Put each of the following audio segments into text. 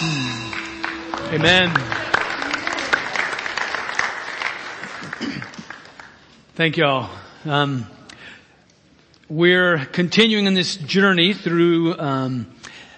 Amen. Thank you all. Um, we're continuing in this journey through um,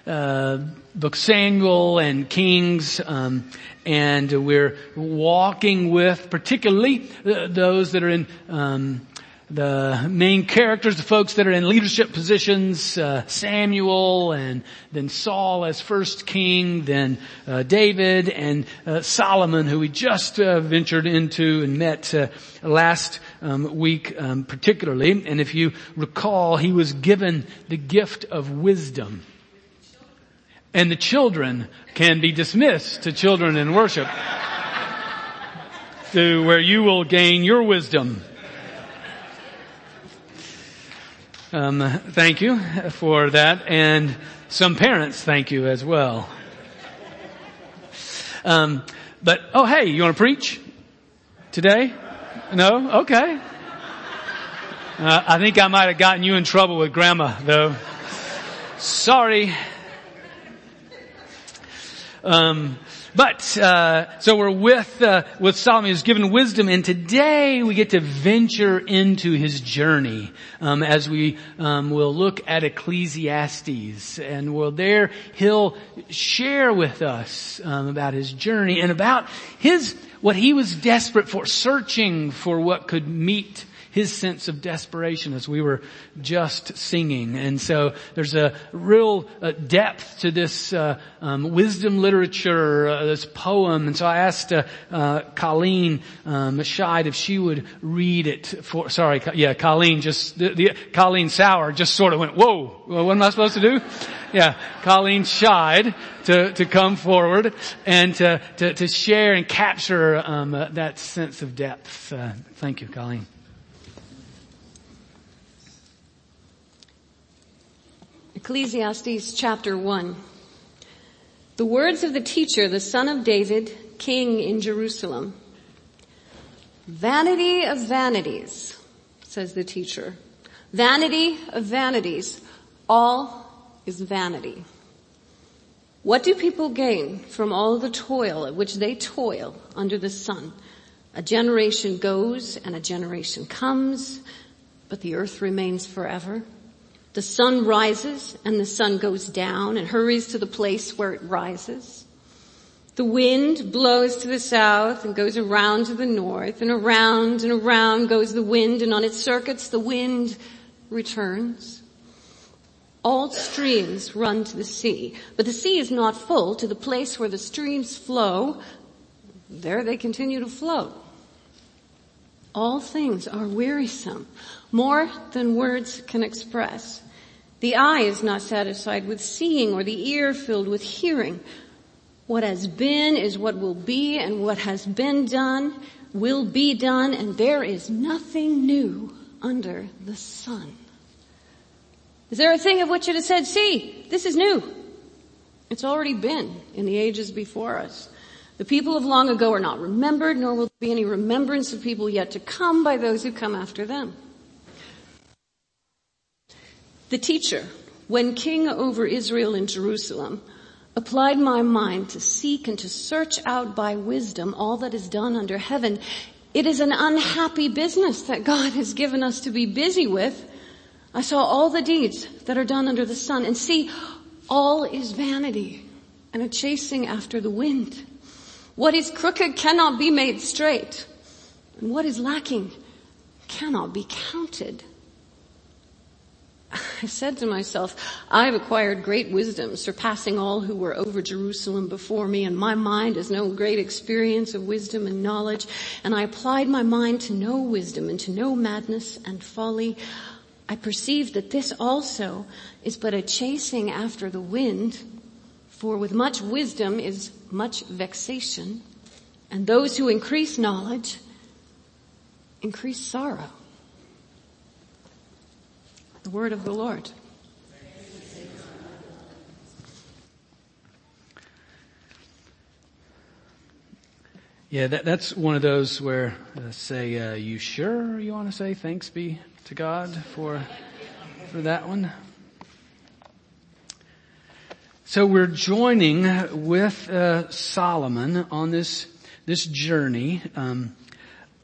uh, Book Samuel and Kings, um, and we're walking with particularly uh, those that are in um, the main characters, the folks that are in leadership positions, uh, Samuel and then Saul as first king, then uh, David and uh, Solomon, who we just uh, ventured into and met uh, last um, week, um, particularly. And if you recall, he was given the gift of wisdom. And the children can be dismissed to children in worship to where you will gain your wisdom. Um, thank you for that, and some parents thank you as well. Um, but oh hey, you want to preach today? No, okay. Uh, I think I might have gotten you in trouble with Grandma, though. Sorry. Um, but uh, so we're with uh, with Solomon who's given wisdom, and today we get to venture into his journey um, as we um, will look at Ecclesiastes, and will there he'll share with us um, about his journey and about his what he was desperate for, searching for what could meet his sense of desperation as we were just singing. And so there's a real uh, depth to this uh, um, wisdom literature, uh, this poem. And so I asked uh, uh, Colleen um, Scheid if she would read it for. Sorry, yeah, Colleen just the, the Colleen Sauer just sort of went, "Whoa, what am I supposed to do?" Yeah, Colleen Scheid to to come forward and to to, to share and capture um, uh, that sense of depth. Uh, thank you, Colleen. Ecclesiastes chapter 1. The words of the teacher, the son of David, king in Jerusalem. Vanity of vanities, says the teacher. Vanity of vanities. All is vanity. What do people gain from all the toil at which they toil under the sun? A generation goes and a generation comes, but the earth remains forever. The sun rises and the sun goes down and hurries to the place where it rises. The wind blows to the south and goes around to the north and around and around goes the wind and on its circuits the wind returns. All streams run to the sea, but the sea is not full to the place where the streams flow. There they continue to flow. All things are wearisome, more than words can express. The eye is not satisfied with seeing or the ear filled with hearing. What has been is what will be and what has been done will be done and there is nothing new under the sun. Is there a thing of which it is said, see, this is new? It's already been in the ages before us. The people of long ago are not remembered, nor will there be any remembrance of people yet to come by those who come after them. The teacher, when king over Israel in Jerusalem, applied my mind to seek and to search out by wisdom all that is done under heaven. It is an unhappy business that God has given us to be busy with. I saw all the deeds that are done under the sun and see all is vanity and a chasing after the wind. What is crooked cannot be made straight and what is lacking cannot be counted. I said to myself, I've acquired great wisdom, surpassing all who were over Jerusalem before me, and my mind has no great experience of wisdom and knowledge, and I applied my mind to know wisdom and to know madness and folly. I perceived that this also is but a chasing after the wind, for with much wisdom is much vexation, and those who increase knowledge increase sorrow. The word of the Lord. Yeah, that, that's one of those where uh, say, uh, "You sure you want to say thanks be to God for for that one?" So we're joining with uh, Solomon on this this journey um,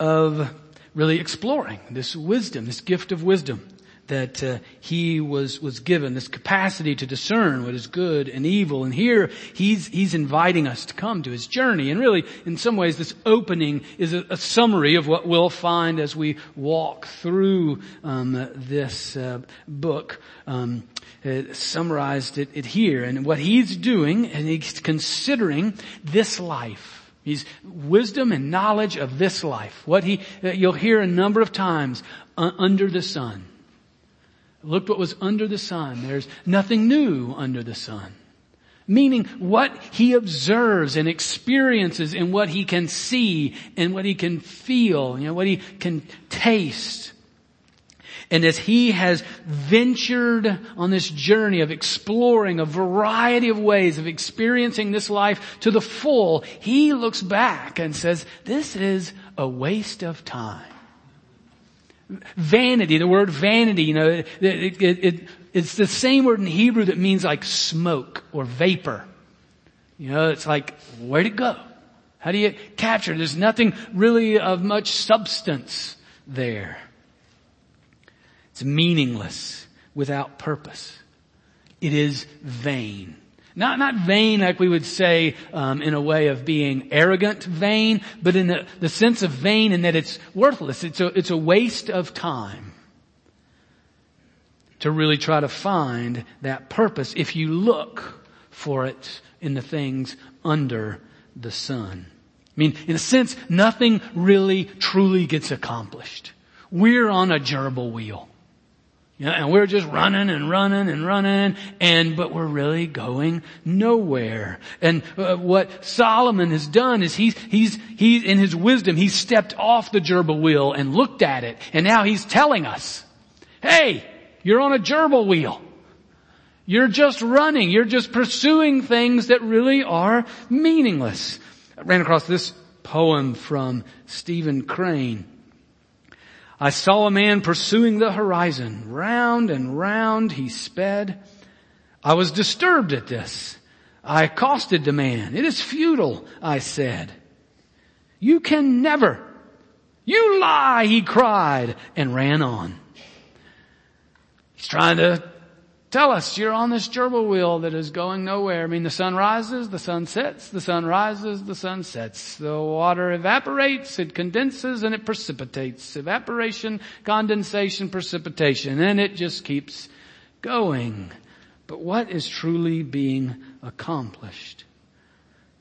of really exploring this wisdom, this gift of wisdom that uh, he was was given, this capacity to discern what is good and evil. And here he's he's inviting us to come to his journey. And really, in some ways, this opening is a, a summary of what we'll find as we walk through um, this uh, book. Um, uh, summarized it, it here. And what he's doing, and he's considering this life. He's wisdom and knowledge of this life. What he, uh, you'll hear a number of times, uh, under the sun. Look what was under the sun. There's nothing new under the sun. Meaning what he observes and experiences and what he can see and what he can feel, you know, what he can taste. And as he has ventured on this journey of exploring a variety of ways of experiencing this life to the full, he looks back and says, this is a waste of time. Vanity, the word vanity, you know, it, it, it, it's the same word in Hebrew that means like smoke or vapor. You know, it's like, where'd it go? How do you capture? There's nothing really of much substance there. It's meaningless without purpose. It is vain. Not, not vain like we would say um, in a way of being arrogant vain, but in the, the sense of vain in that it's worthless. It's a, it's a waste of time to really try to find that purpose if you look for it in the things under the sun. I mean, in a sense, nothing really truly gets accomplished. We're on a gerbil wheel. Yeah, and we're just running and running and running and, but we're really going nowhere. And uh, what Solomon has done is he's, he's, he, in his wisdom, he's stepped off the gerbil wheel and looked at it and now he's telling us, hey, you're on a gerbil wheel. You're just running. You're just pursuing things that really are meaningless. I ran across this poem from Stephen Crane. I saw a man pursuing the horizon. Round and round he sped. I was disturbed at this. I accosted the man. It is futile, I said. You can never. You lie, he cried and ran on. He's trying to Tell us, you're on this gerbil wheel that is going nowhere. I mean, the sun rises, the sun sets, the sun rises, the sun sets. The water evaporates, it condenses, and it precipitates. Evaporation, condensation, precipitation, and it just keeps going. But what is truly being accomplished?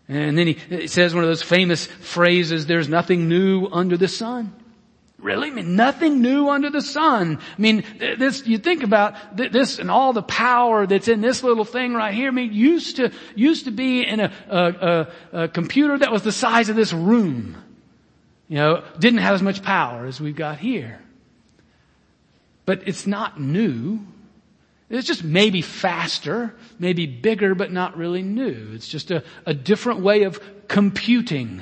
And then he says one of those famous phrases, there's nothing new under the sun. Really? I mean, nothing new under the sun. I mean, this, you think about this and all the power that's in this little thing right here. I mean, used to, used to be in a, a, a, a computer that was the size of this room. You know, didn't have as much power as we've got here. But it's not new. It's just maybe faster, maybe bigger, but not really new. It's just a, a different way of computing.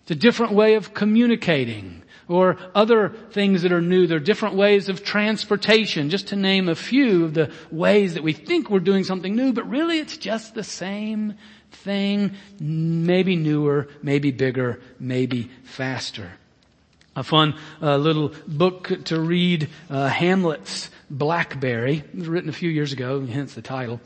It's a different way of communicating or other things that are new. There are different ways of transportation, just to name a few of the ways that we think we're doing something new, but really it's just the same thing, maybe newer, maybe bigger, maybe faster. A fun uh, little book to read, uh, Hamlet's BlackBerry. Written a few years ago, hence the title.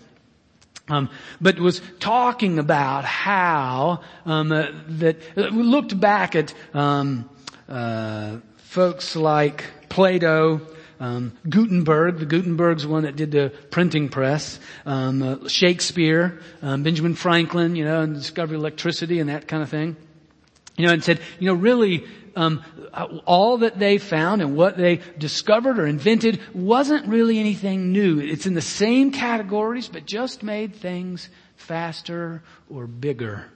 Um, but was talking about how um, uh, that uh, we looked back at um, uh, folks like Plato, um, Gutenberg, the Gutenberg's one that did the printing press, um, uh, Shakespeare, um, Benjamin Franklin, you know, and of electricity and that kind of thing. You know, and said, you know, really, um, all that they found and what they discovered or invented wasn't really anything new. It's in the same categories, but just made things faster or bigger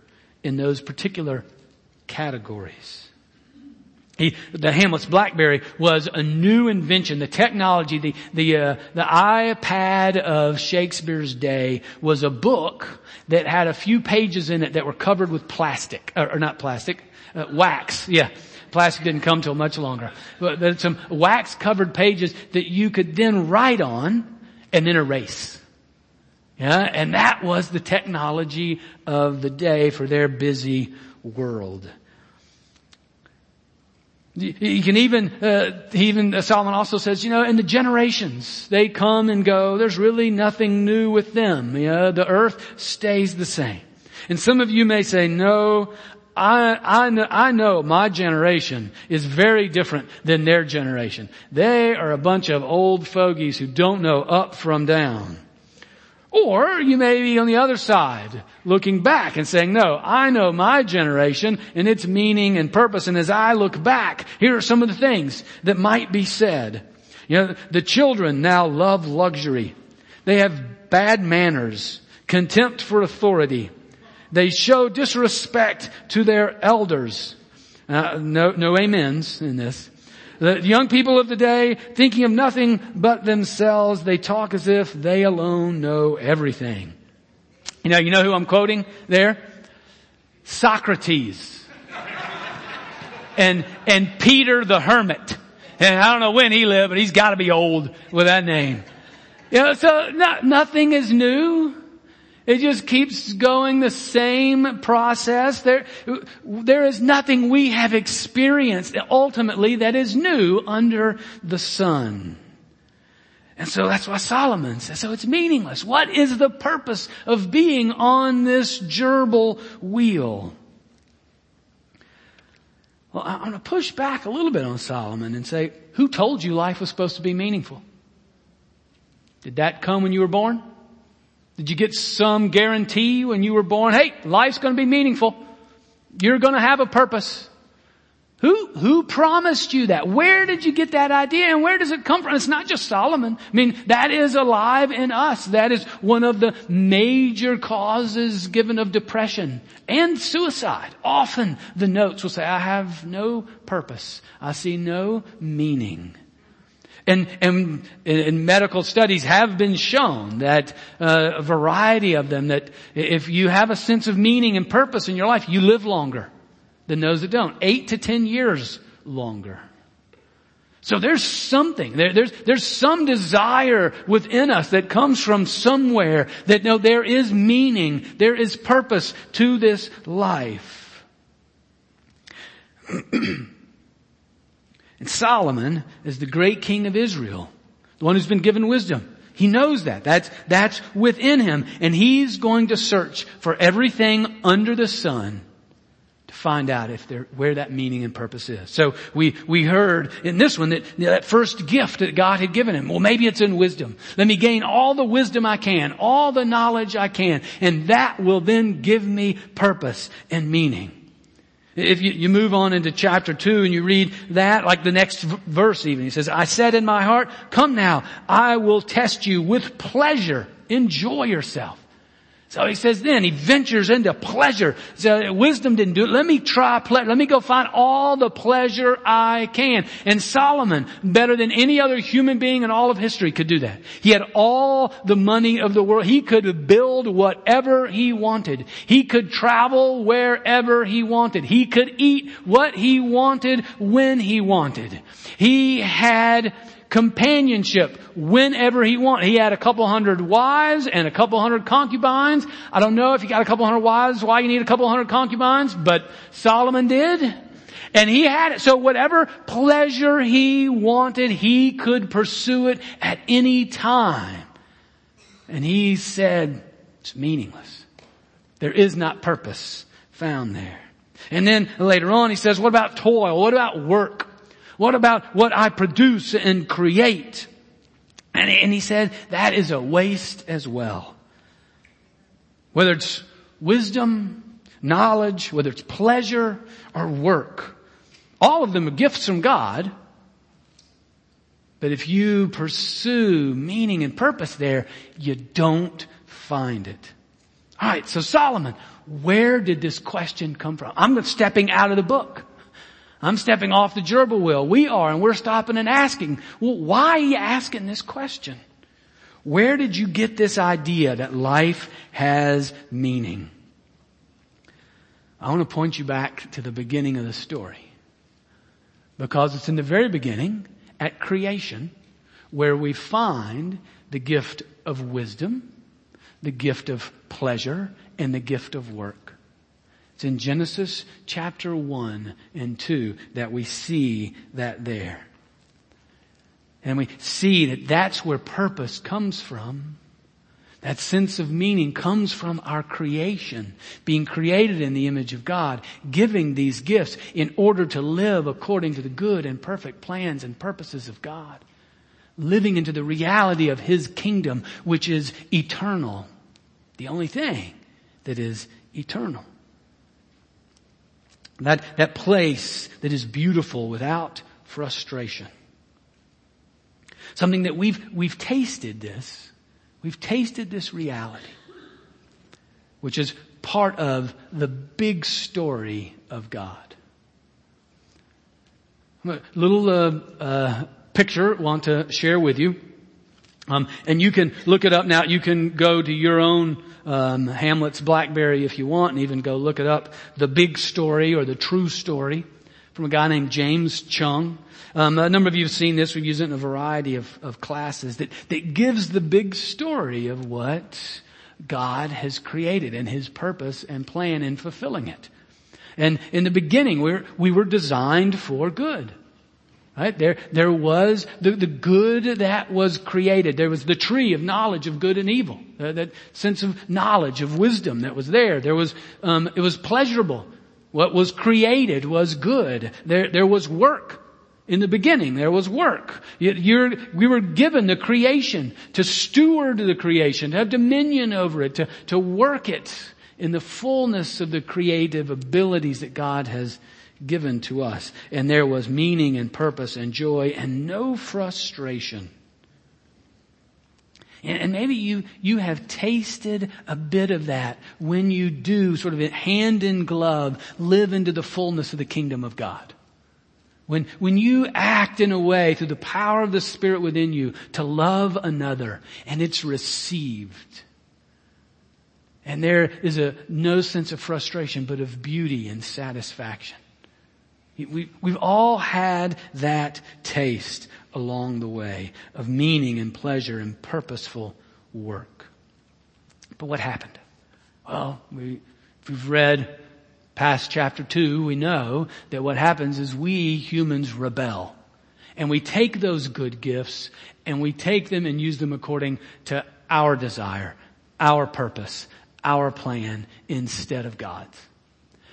in those particular categories. He, the Hamlet's BlackBerry was a new invention. The technology, the the uh, the iPad of Shakespeare's day was a book that had a few pages in it that were covered with plastic, or, or not plastic, uh, wax. Yeah, plastic didn't come till much longer. But some wax covered pages that you could then write on and then erase. Yeah, and that was the technology of the day for their busy world. You can even, uh, even uh, Solomon also says, you know, in the generations they come and go. There's really nothing new with them. You know, the earth stays the same. And some of you may say, no, I, I, know, I know my generation is very different than their generation. They are a bunch of old fogies who don't know up from down. Or you may be on the other side, looking back and saying, no, I know my generation and its meaning and purpose. And as I look back, here are some of the things that might be said. You know, the children now love luxury. They have bad manners, contempt for authority. They show disrespect to their elders. Uh, no, no amens in this. The young people of the day, thinking of nothing but themselves, they talk as if they alone know everything. You know, you know who I'm quoting there? Socrates. and, and Peter the Hermit. And I don't know when he lived, but he's gotta be old with that name. You know, so not, nothing is new. It just keeps going the same process. There, there is nothing we have experienced ultimately that is new under the sun. And so that's why Solomon says, so it's meaningless. What is the purpose of being on this gerbil wheel? Well, I'm going to push back a little bit on Solomon and say, who told you life was supposed to be meaningful? Did that come when you were born? Did you get some guarantee when you were born? Hey, life's going to be meaningful. You're going to have a purpose. Who, who promised you that? Where did you get that idea and where does it come from? It's not just Solomon. I mean, that is alive in us. That is one of the major causes given of depression and suicide. Often the notes will say, I have no purpose. I see no meaning. And, and, and, medical studies have been shown that uh, a variety of them that if you have a sense of meaning and purpose in your life, you live longer than those that don't. Eight to ten years longer. So there's something, there, there's, there's some desire within us that comes from somewhere that no, there is meaning, there is purpose to this life. And Solomon is the great king of Israel, the one who's been given wisdom. He knows that. That's, that's within him. And he's going to search for everything under the sun to find out if there, where that meaning and purpose is. So we, we heard in this one that you know, that first gift that God had given him. Well, maybe it's in wisdom. Let me gain all the wisdom I can, all the knowledge I can, and that will then give me purpose and meaning. If you, you, move on into chapter two and you read that, like the next v- verse even, he says, I said in my heart, come now, I will test you with pleasure. Enjoy yourself. So he says then, he ventures into pleasure. So wisdom didn't do it. Let me try pleasure. Let me go find all the pleasure I can. And Solomon, better than any other human being in all of history, could do that. He had all the money of the world. He could build whatever he wanted. He could travel wherever he wanted. He could eat what he wanted when he wanted. He had companionship whenever he wanted. He had a couple hundred wives and a couple hundred concubines. I don't know if you got a couple hundred wives, why you need a couple hundred concubines, but Solomon did. And he had it. So whatever pleasure he wanted, he could pursue it at any time. And he said, it's meaningless. There is not purpose found there. And then later on he says, what about toil? What about work? What about what I produce and create? And, and he said, that is a waste as well. Whether it's wisdom, knowledge, whether it's pleasure or work, all of them are gifts from God. But if you pursue meaning and purpose there, you don't find it. Alright, so Solomon, where did this question come from? I'm stepping out of the book. I'm stepping off the gerbil wheel. We are, and we're stopping and asking, well, why are you asking this question? Where did you get this idea that life has meaning? I want to point you back to the beginning of the story. Because it's in the very beginning, at creation, where we find the gift of wisdom, the gift of pleasure and the gift of work. It's in Genesis chapter 1 and 2 that we see that there. And we see that that's where purpose comes from. That sense of meaning comes from our creation, being created in the image of God, giving these gifts in order to live according to the good and perfect plans and purposes of God. Living into the reality of His kingdom, which is eternal. The only thing that is eternal. That, that place that is beautiful without frustration. Something that we've, we've tasted this. We've tasted this reality, which is part of the big story of God. A little uh, uh, picture I want to share with you. Um, and you can look it up now. You can go to your own um, Hamlet's BlackBerry if you want, and even go look it up. The big story or the true story from a guy named James Choung. Um, a number of you have seen this. We've used it in a variety of, of classes that, that gives the big story of what God has created and His purpose and plan in fulfilling it. And in the beginning, we we were designed for good. Right? There, there was the, the good that was created. There was the tree of knowledge of good and evil. Uh, that sense of knowledge, of wisdom that was there. There was, um, it was pleasurable. What was created was good. There, there was work. In the beginning, there was work. You're, we were given the creation to steward the creation, to have dominion over it, to, to work it in the fullness of the creative abilities that God has given to us. And there was meaning and purpose and joy and no frustration. And maybe you, you have tasted a bit of that when you do sort of hand in glove live into the fullness of the kingdom of God. When, when you act in a way through the power of the Spirit within you to love another and it's received. And there is a no sense of frustration, but of beauty and satisfaction. We, we've all had that taste along the way of meaning and pleasure and purposeful work. But what happened? Well, we, if we've read past chapter two, we know that what happens is we humans rebel. And we take those good gifts and we take them and use them according to our desire, our purpose, our plan instead of God's.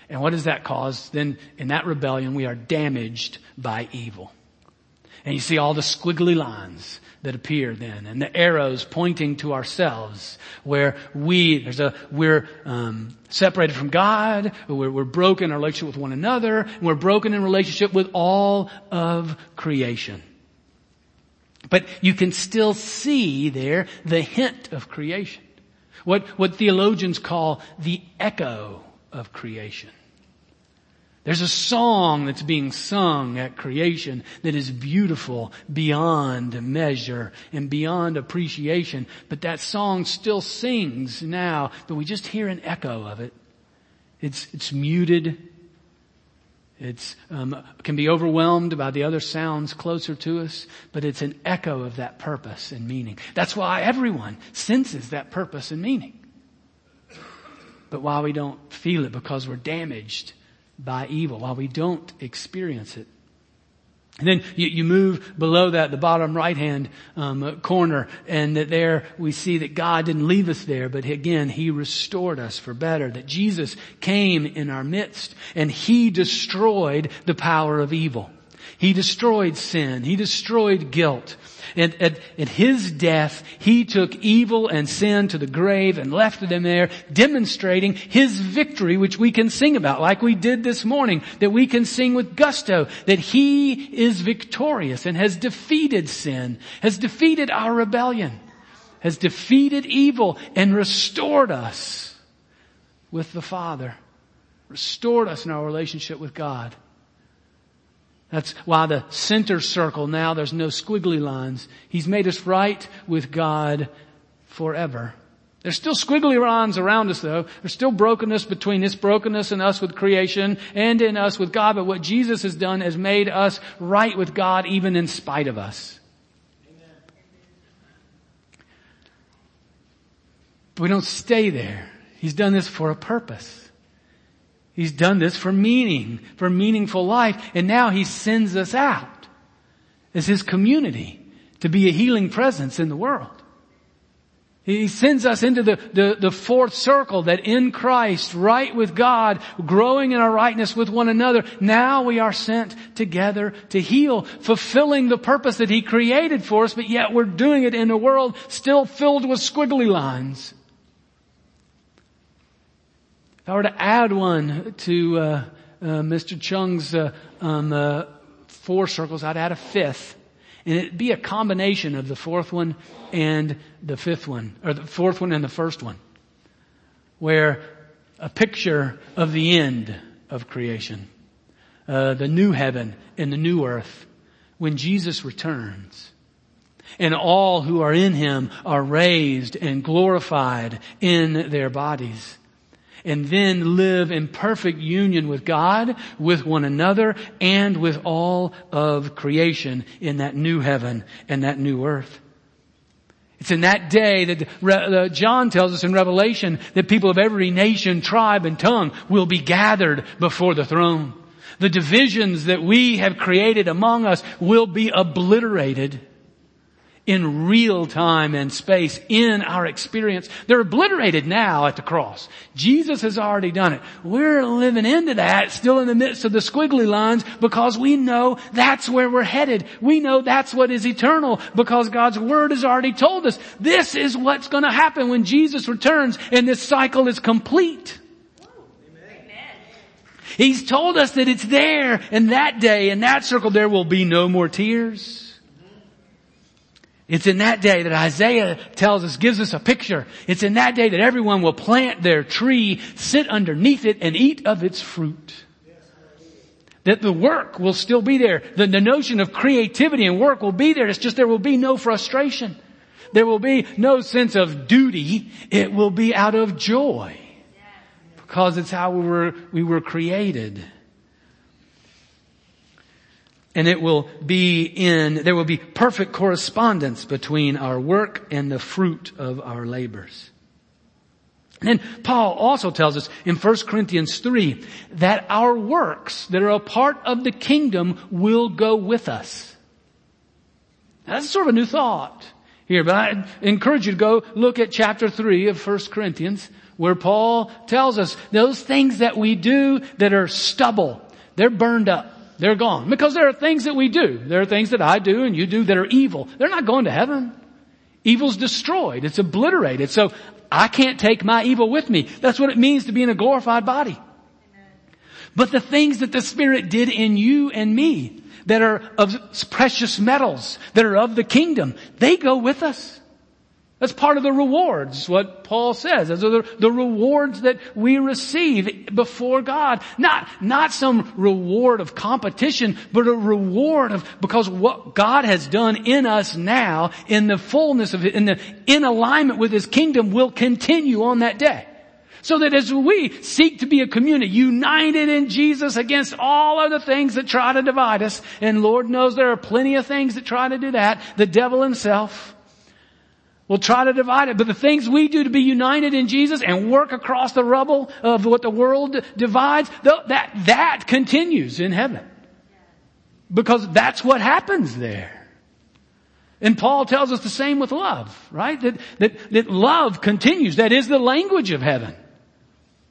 And what does that cause? Then in that rebellion, we are damaged by evil. And you see all the squiggly lines that appear then and the arrows pointing to ourselves where we, there's a, we're, um, separated from God, we're, we're broken in our relationship with one another, and we're broken in relationship with all of creation. But you can still see there the hint of creation. What, what theologians call the echo of creation. There's a song that's being sung at creation that is beautiful beyond measure and beyond appreciation. But that song still sings now, but we just hear an echo of it. It's, it's muted. It's, um, can be overwhelmed by the other sounds closer to us, but it's an echo of that purpose and meaning. That's why everyone senses that purpose and meaning. But while we don't feel it because we're damaged, by evil, while we don't experience it. And then you, you, move below that, the bottom right hand um, corner, and that there we see that God didn't leave us there, but again, He restored us for better. That Jesus came in our midst, and He destroyed the power of evil. He destroyed sin. He destroyed guilt. And at, at, his death, he took evil and sin to the grave and left them there, demonstrating his victory, which we can sing about, like we did this morning, that we can sing with gusto, that he is victorious and has defeated sin, has defeated our rebellion, has defeated evil and restored us with the Father, restored us in our relationship with God. That's why the center circle now, there's no squiggly lines. He's made us right with God forever. There's still squiggly lines around us though. There's still brokenness between this brokenness and us with creation and in us with God. But what Jesus has done has made us right with God even in spite of us. But we don't stay there. He's done this for a purpose. He's done this for meaning, for meaningful life, and now He sends us out as His community to be a healing presence in the world. He sends us into the, the, the, fourth circle that in Christ, right with God, growing in our rightness with one another, now we are sent together to heal, fulfilling the purpose that He created for us, but yet we're doing it in a world still filled with squiggly lines. If I were to add one to uh, uh, Mr. Choung's uh, um, uh, four circles, I'd add a fifth. And it'd be a combination of the fourth one and the fifth one, or the fourth one and the first one. Where a picture of the end of creation. Uh, the new heaven and the new earth. When Jesus returns. And all who are in Him are raised and glorified in their bodies and then live in perfect union with God, with one another, and with all of creation in that new heaven and that new earth. It's in that day that uh, John tells us in Revelation that people of every nation, tribe, and tongue will be gathered before the throne. The divisions that we have created among us will be obliterated in real time and space in our experience. They're obliterated now at the cross. Jesus has already done it. We're living into that still in the midst of the squiggly lines because we know that's where we're headed. We know that's what is eternal because God's word has already told us this is what's going to happen when Jesus returns and this cycle is complete. He's told us that it's there in that day, in that circle, there will be no more tears. It's in that day that Isaiah tells us, gives us a picture. It's in that day that everyone will plant their tree, sit underneath it, and eat of its fruit. That the work will still be there. The, the notion of creativity and work will be there. It's just there will be no frustration. There will be no sense of duty. It will be out of joy. Because it's how we were, we were created and it will be in, there will be perfect correspondence between our work and the fruit of our labors. And Paul also tells us in 1 Corinthians 3 that our works that are a part of the kingdom will go with us. That's sort of a new thought here, but I encourage you to go look at chapter 3 of 1 Corinthians where Paul tells us those things that we do that are stubble, they're burned up. They're gone. Because there are things that we do. There are things that I do and you do that are evil. They're not going to heaven. Evil's destroyed. It's obliterated. So I can't take my evil with me. That's what it means to be in a glorified body. But the things that the Spirit did in you and me that are of precious metals, that are of the kingdom, they go with us. That's part of the rewards, what Paul says. Those are the, the, rewards that we receive before God. Not, not some reward of competition, but a reward of, because what God has done in us now, in the fullness of it, in the, in alignment with His kingdom will continue on that day. So that as we seek to be a community united in Jesus against all other things that try to divide us, and Lord knows there are plenty of things that try to do that, the devil himself, We'll try to divide it, but the things we do to be united in Jesus and work across the rubble of what the world divides, that, that continues in heaven. Because that's what happens there. And Paul tells us the same with love, right? That, that, that love continues. That is the language of heaven.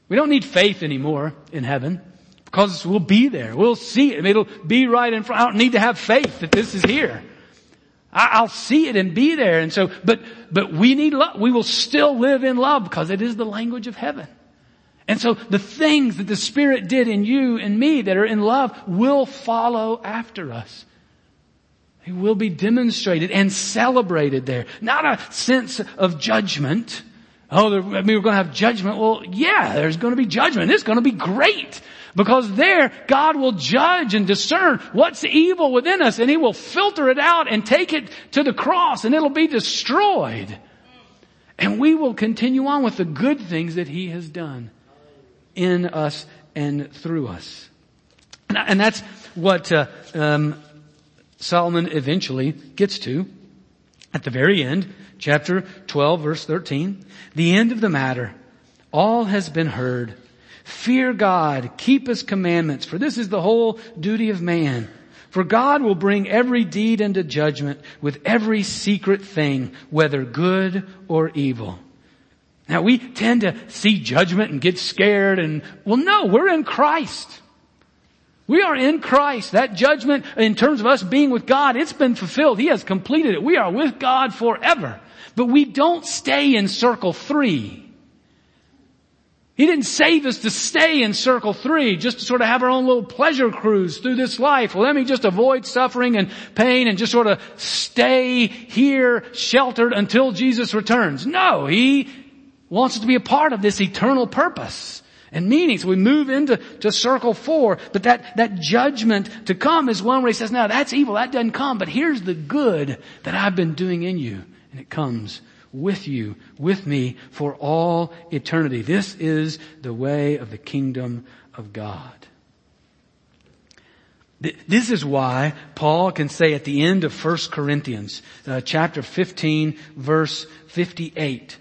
We don't need faith anymore in heaven because we'll be there. We'll see it. It'll be right in front. I don't need to have faith that this is here. I'll see it and be there. And so, but, but we need love. We will still live in love because it is the language of heaven. And so the things that the Spirit did in you and me that are in love will follow after us. They will be demonstrated and celebrated there. Not a sense of judgment. Oh, I mean, we're going to have judgment. Well, yeah, there's going to be judgment. It's going to be great. Because there, God will judge and discern what's evil within us and He will filter it out and take it to the cross and it'll be destroyed. And we will continue on with the good things that He has done in us and through us. And that's what uh, um, Solomon eventually gets to At the very end, chapter 12 verse 13, the end of the matter, all has been heard. Fear God, keep His commandments, for this is the whole duty of man. For God will bring every deed into judgment with every secret thing, whether good or evil. Now we tend to see judgment and get scared and, well no, we're in Christ. We are in Christ. That judgment in terms of us being with God, it's been fulfilled. He has completed it. We are with God forever. But we don't stay in circle three. He didn't save us to stay in circle three, just to sort of have our own little pleasure cruise through this life. Well, let me just avoid suffering and pain and just sort of stay here sheltered until Jesus returns. No, He wants us to be a part of this eternal purpose and meaning. So we move into to circle four, but that, that judgment to come is one where he says, now that's evil, that doesn't come, but here's the good that I've been doing in you. And it comes with you, with me for all eternity. This is the way of the kingdom of God. This is why Paul can say at the end of 1 Corinthians, uh, chapter 15, verse 58,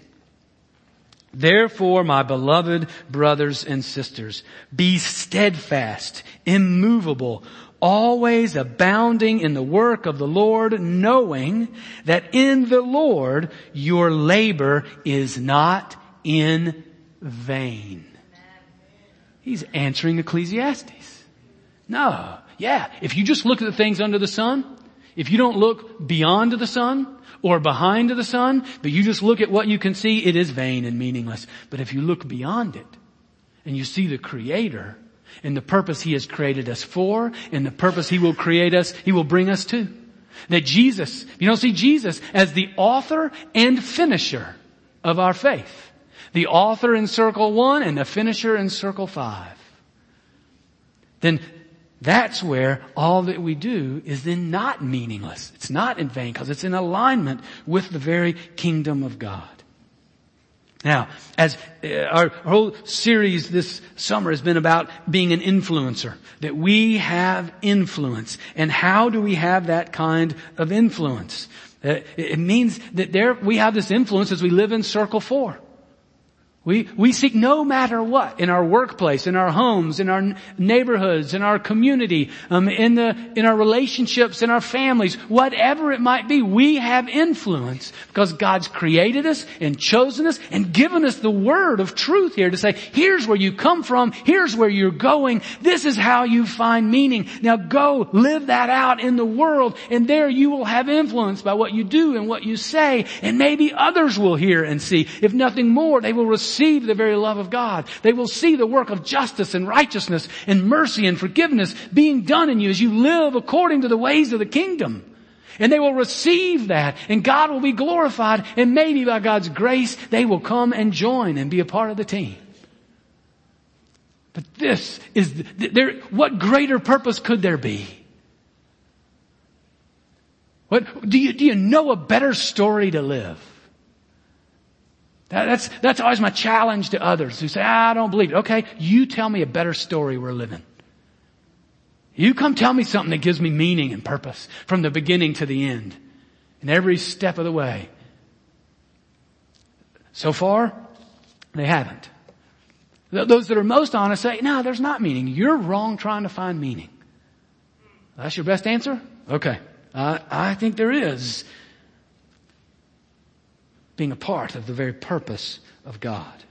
Therefore, my beloved brothers and sisters, be steadfast, immovable, always abounding in the work of the Lord, knowing that in the Lord your labor is not in vain. He's answering Ecclesiastes. No. Yeah. If you just look at the things under the sun, if you don't look beyond the sun or behind the sun, but you just look at what you can see, it is vain and meaningless. But if you look beyond it and you see the creator, and the purpose He has created us for and the purpose He will create us, He will bring us to. That Jesus, you don't see Jesus as the author and finisher of our faith. The author in circle one and the finisher in circle five. Then that's where all that we do is then not meaningless. It's not in vain because it's in alignment with the very kingdom of God. Now, as uh, our whole series this summer has been about being an influencer, that we have influence. And how do we have that kind of influence? Uh, it means that there, we have this influence as we live in circle four. We, we seek no matter what in our workplace, in our homes, in our neighborhoods, in our community, um, in the, in our relationships, in our families, whatever it might be, we have influence because God's created us and chosen us and given us the word of truth here to say, here's where you come from, here's where you're going, this is how you find meaning. Now go live that out in the world and there you will have influence by what you do and what you say and maybe others will hear and see. If nothing more, they will receive receive the very love of God. They will see the work of justice and righteousness and mercy and forgiveness being done in you as you live according to the ways of the kingdom. And they will receive that and God will be glorified and maybe by God's grace they will come and join and be a part of the team. But this is, there, what greater purpose could there be? What, do you, do you know a better story to live? That's, that's always my challenge to others who say, I don't believe it. Okay, you tell me a better story we're living. You come tell me something that gives me meaning and purpose from the beginning to the end and every step of the way. So far, they haven't. Those that are most honest say, no, there's not meaning. You're wrong trying to find meaning. That's your best answer? Okay. Uh, I think there is being a part of the very purpose of God.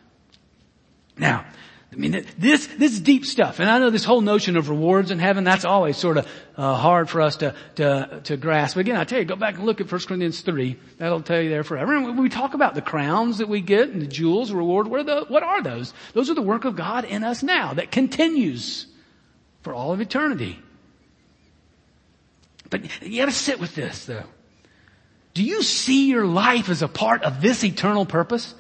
Now, I mean, this, this is deep stuff. And I know this whole notion of rewards in heaven, that's always sort of uh, hard for us to, to, to grasp. But again, I tell you, go back and look at 1 Corinthians 3. That'll tell you there forever. And we talk about the crowns that we get and the jewels, reward, what are, the, what are those? Those are the work of God in us now that continues for all of eternity. But you gotta sit with this though. Do you see your life as a part of this eternal purpose?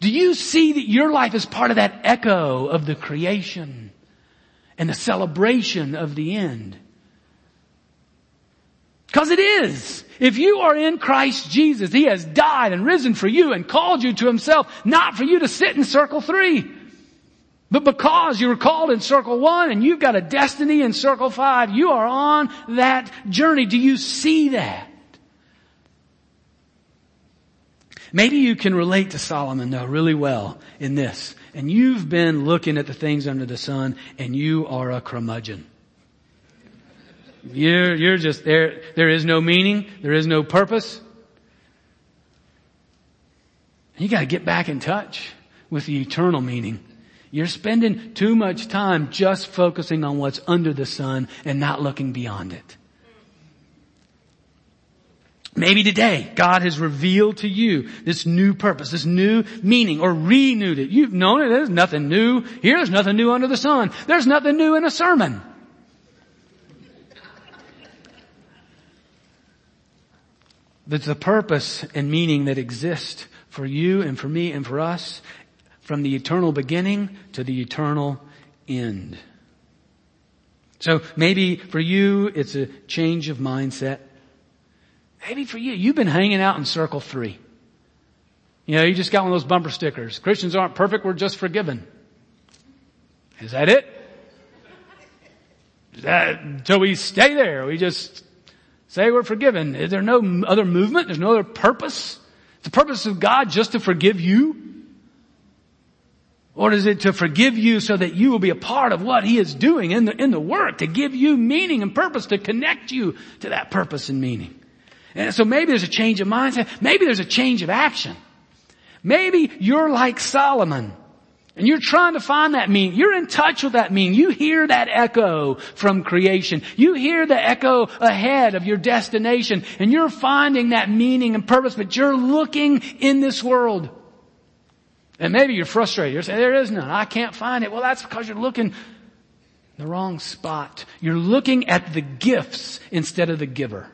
Do you see that your life is part of that echo of the creation and the celebration of the end? Cause it is. If you are in Christ Jesus, He has died and risen for you and called you to Himself, not for you to sit in circle three. But because you were called in circle one and you've got a destiny in circle five, you are on that journey. Do you see that? Maybe you can relate to Solomon though really well in this. And you've been looking at the things under the sun and you are a curmudgeon. You're, you're just there. There is no meaning. There is no purpose. You gotta get back in touch with the eternal meaning. You're spending too much time just focusing on what's under the sun and not looking beyond it. Maybe today God has revealed to you this new purpose, this new meaning, or renewed it. You've known it. There's nothing new here. There's nothing new under the sun. There's nothing new in a sermon. But the purpose and meaning that exist for you and for me and for us from the eternal beginning to the eternal end. So maybe for you it's a change of mindset. Maybe for you, you've been hanging out in circle three. You know, you just got one of those bumper stickers. Christians aren't perfect, we're just forgiven. Is that it? Is that, so we stay there. We just say we're forgiven. Is there no other movement? There's no other purpose? The purpose of God just to forgive you? Or is it to forgive you so that you will be a part of what He is doing in the, in the work, to give you meaning and purpose, to connect you to that purpose and meaning? And so maybe there's a change of mindset. Maybe there's a change of action. Maybe you're like Solomon and you're trying to find that meaning. You're in touch with that meaning. You hear that echo from creation. You hear the echo ahead of your destination and you're finding that meaning and purpose, but you're looking in this world. And maybe you're frustrated. You're saying, there is none. I can't find it. Well, that's because you're looking the wrong spot. You're looking at the gifts instead of the giver.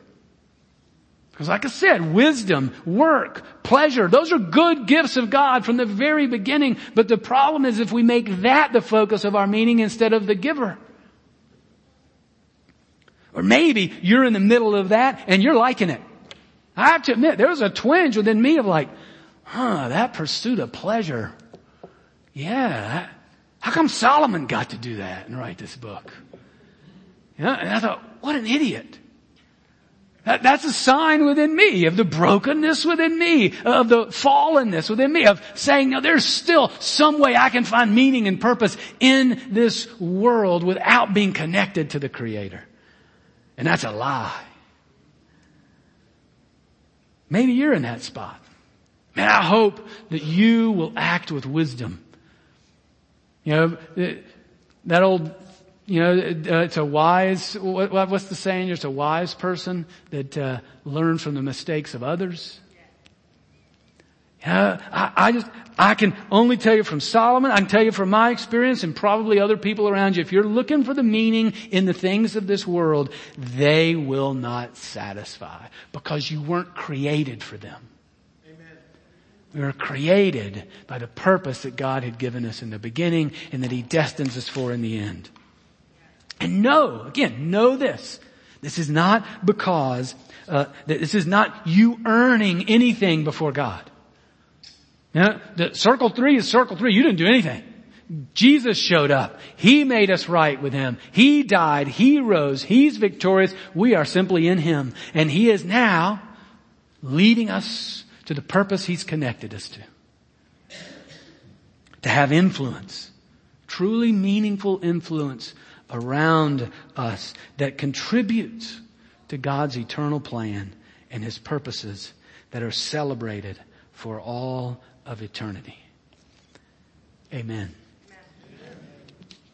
Because like I said, wisdom, work, pleasure, those are good gifts of God from the very beginning. But the problem is if we make that the focus of our meaning instead of the giver. Or maybe you're in the middle of that and you're liking it. I have to admit, there was a twinge within me of like, huh, that pursuit of pleasure. Yeah. How come Solomon got to do that and write this book? Yeah, and I thought, what an idiot. That, that's a sign within me of the brokenness within me, of the fallenness within me, of saying, no, there's still some way I can find meaning and purpose in this world without being connected to the Creator. And that's a lie. Maybe you're in that spot. Man, I hope that you will act with wisdom. You know, that old you know, uh, it's a wise, what's the saying? There's a wise person that uh, learns from the mistakes of others. Yeah, I, I, just, I can only tell you from Solomon, I can tell you from my experience and probably other people around you, if you're looking for the meaning in the things of this world, they will not satisfy because you weren't created for them. We were created by the purpose that God had given us in the beginning and that He destines us for in the end. And know, again, know this. This is not because, uh, this is not you earning anything before God. Now, the circle three is circle three. You didn't do anything. Jesus showed up. He made us right with Him. He died. He rose. He's victorious. We are simply in Him. And He is now leading us to the purpose He's connected us to. To have influence. Truly meaningful influence around us that contributes to God's eternal plan and His purposes that are celebrated for all of eternity. Amen.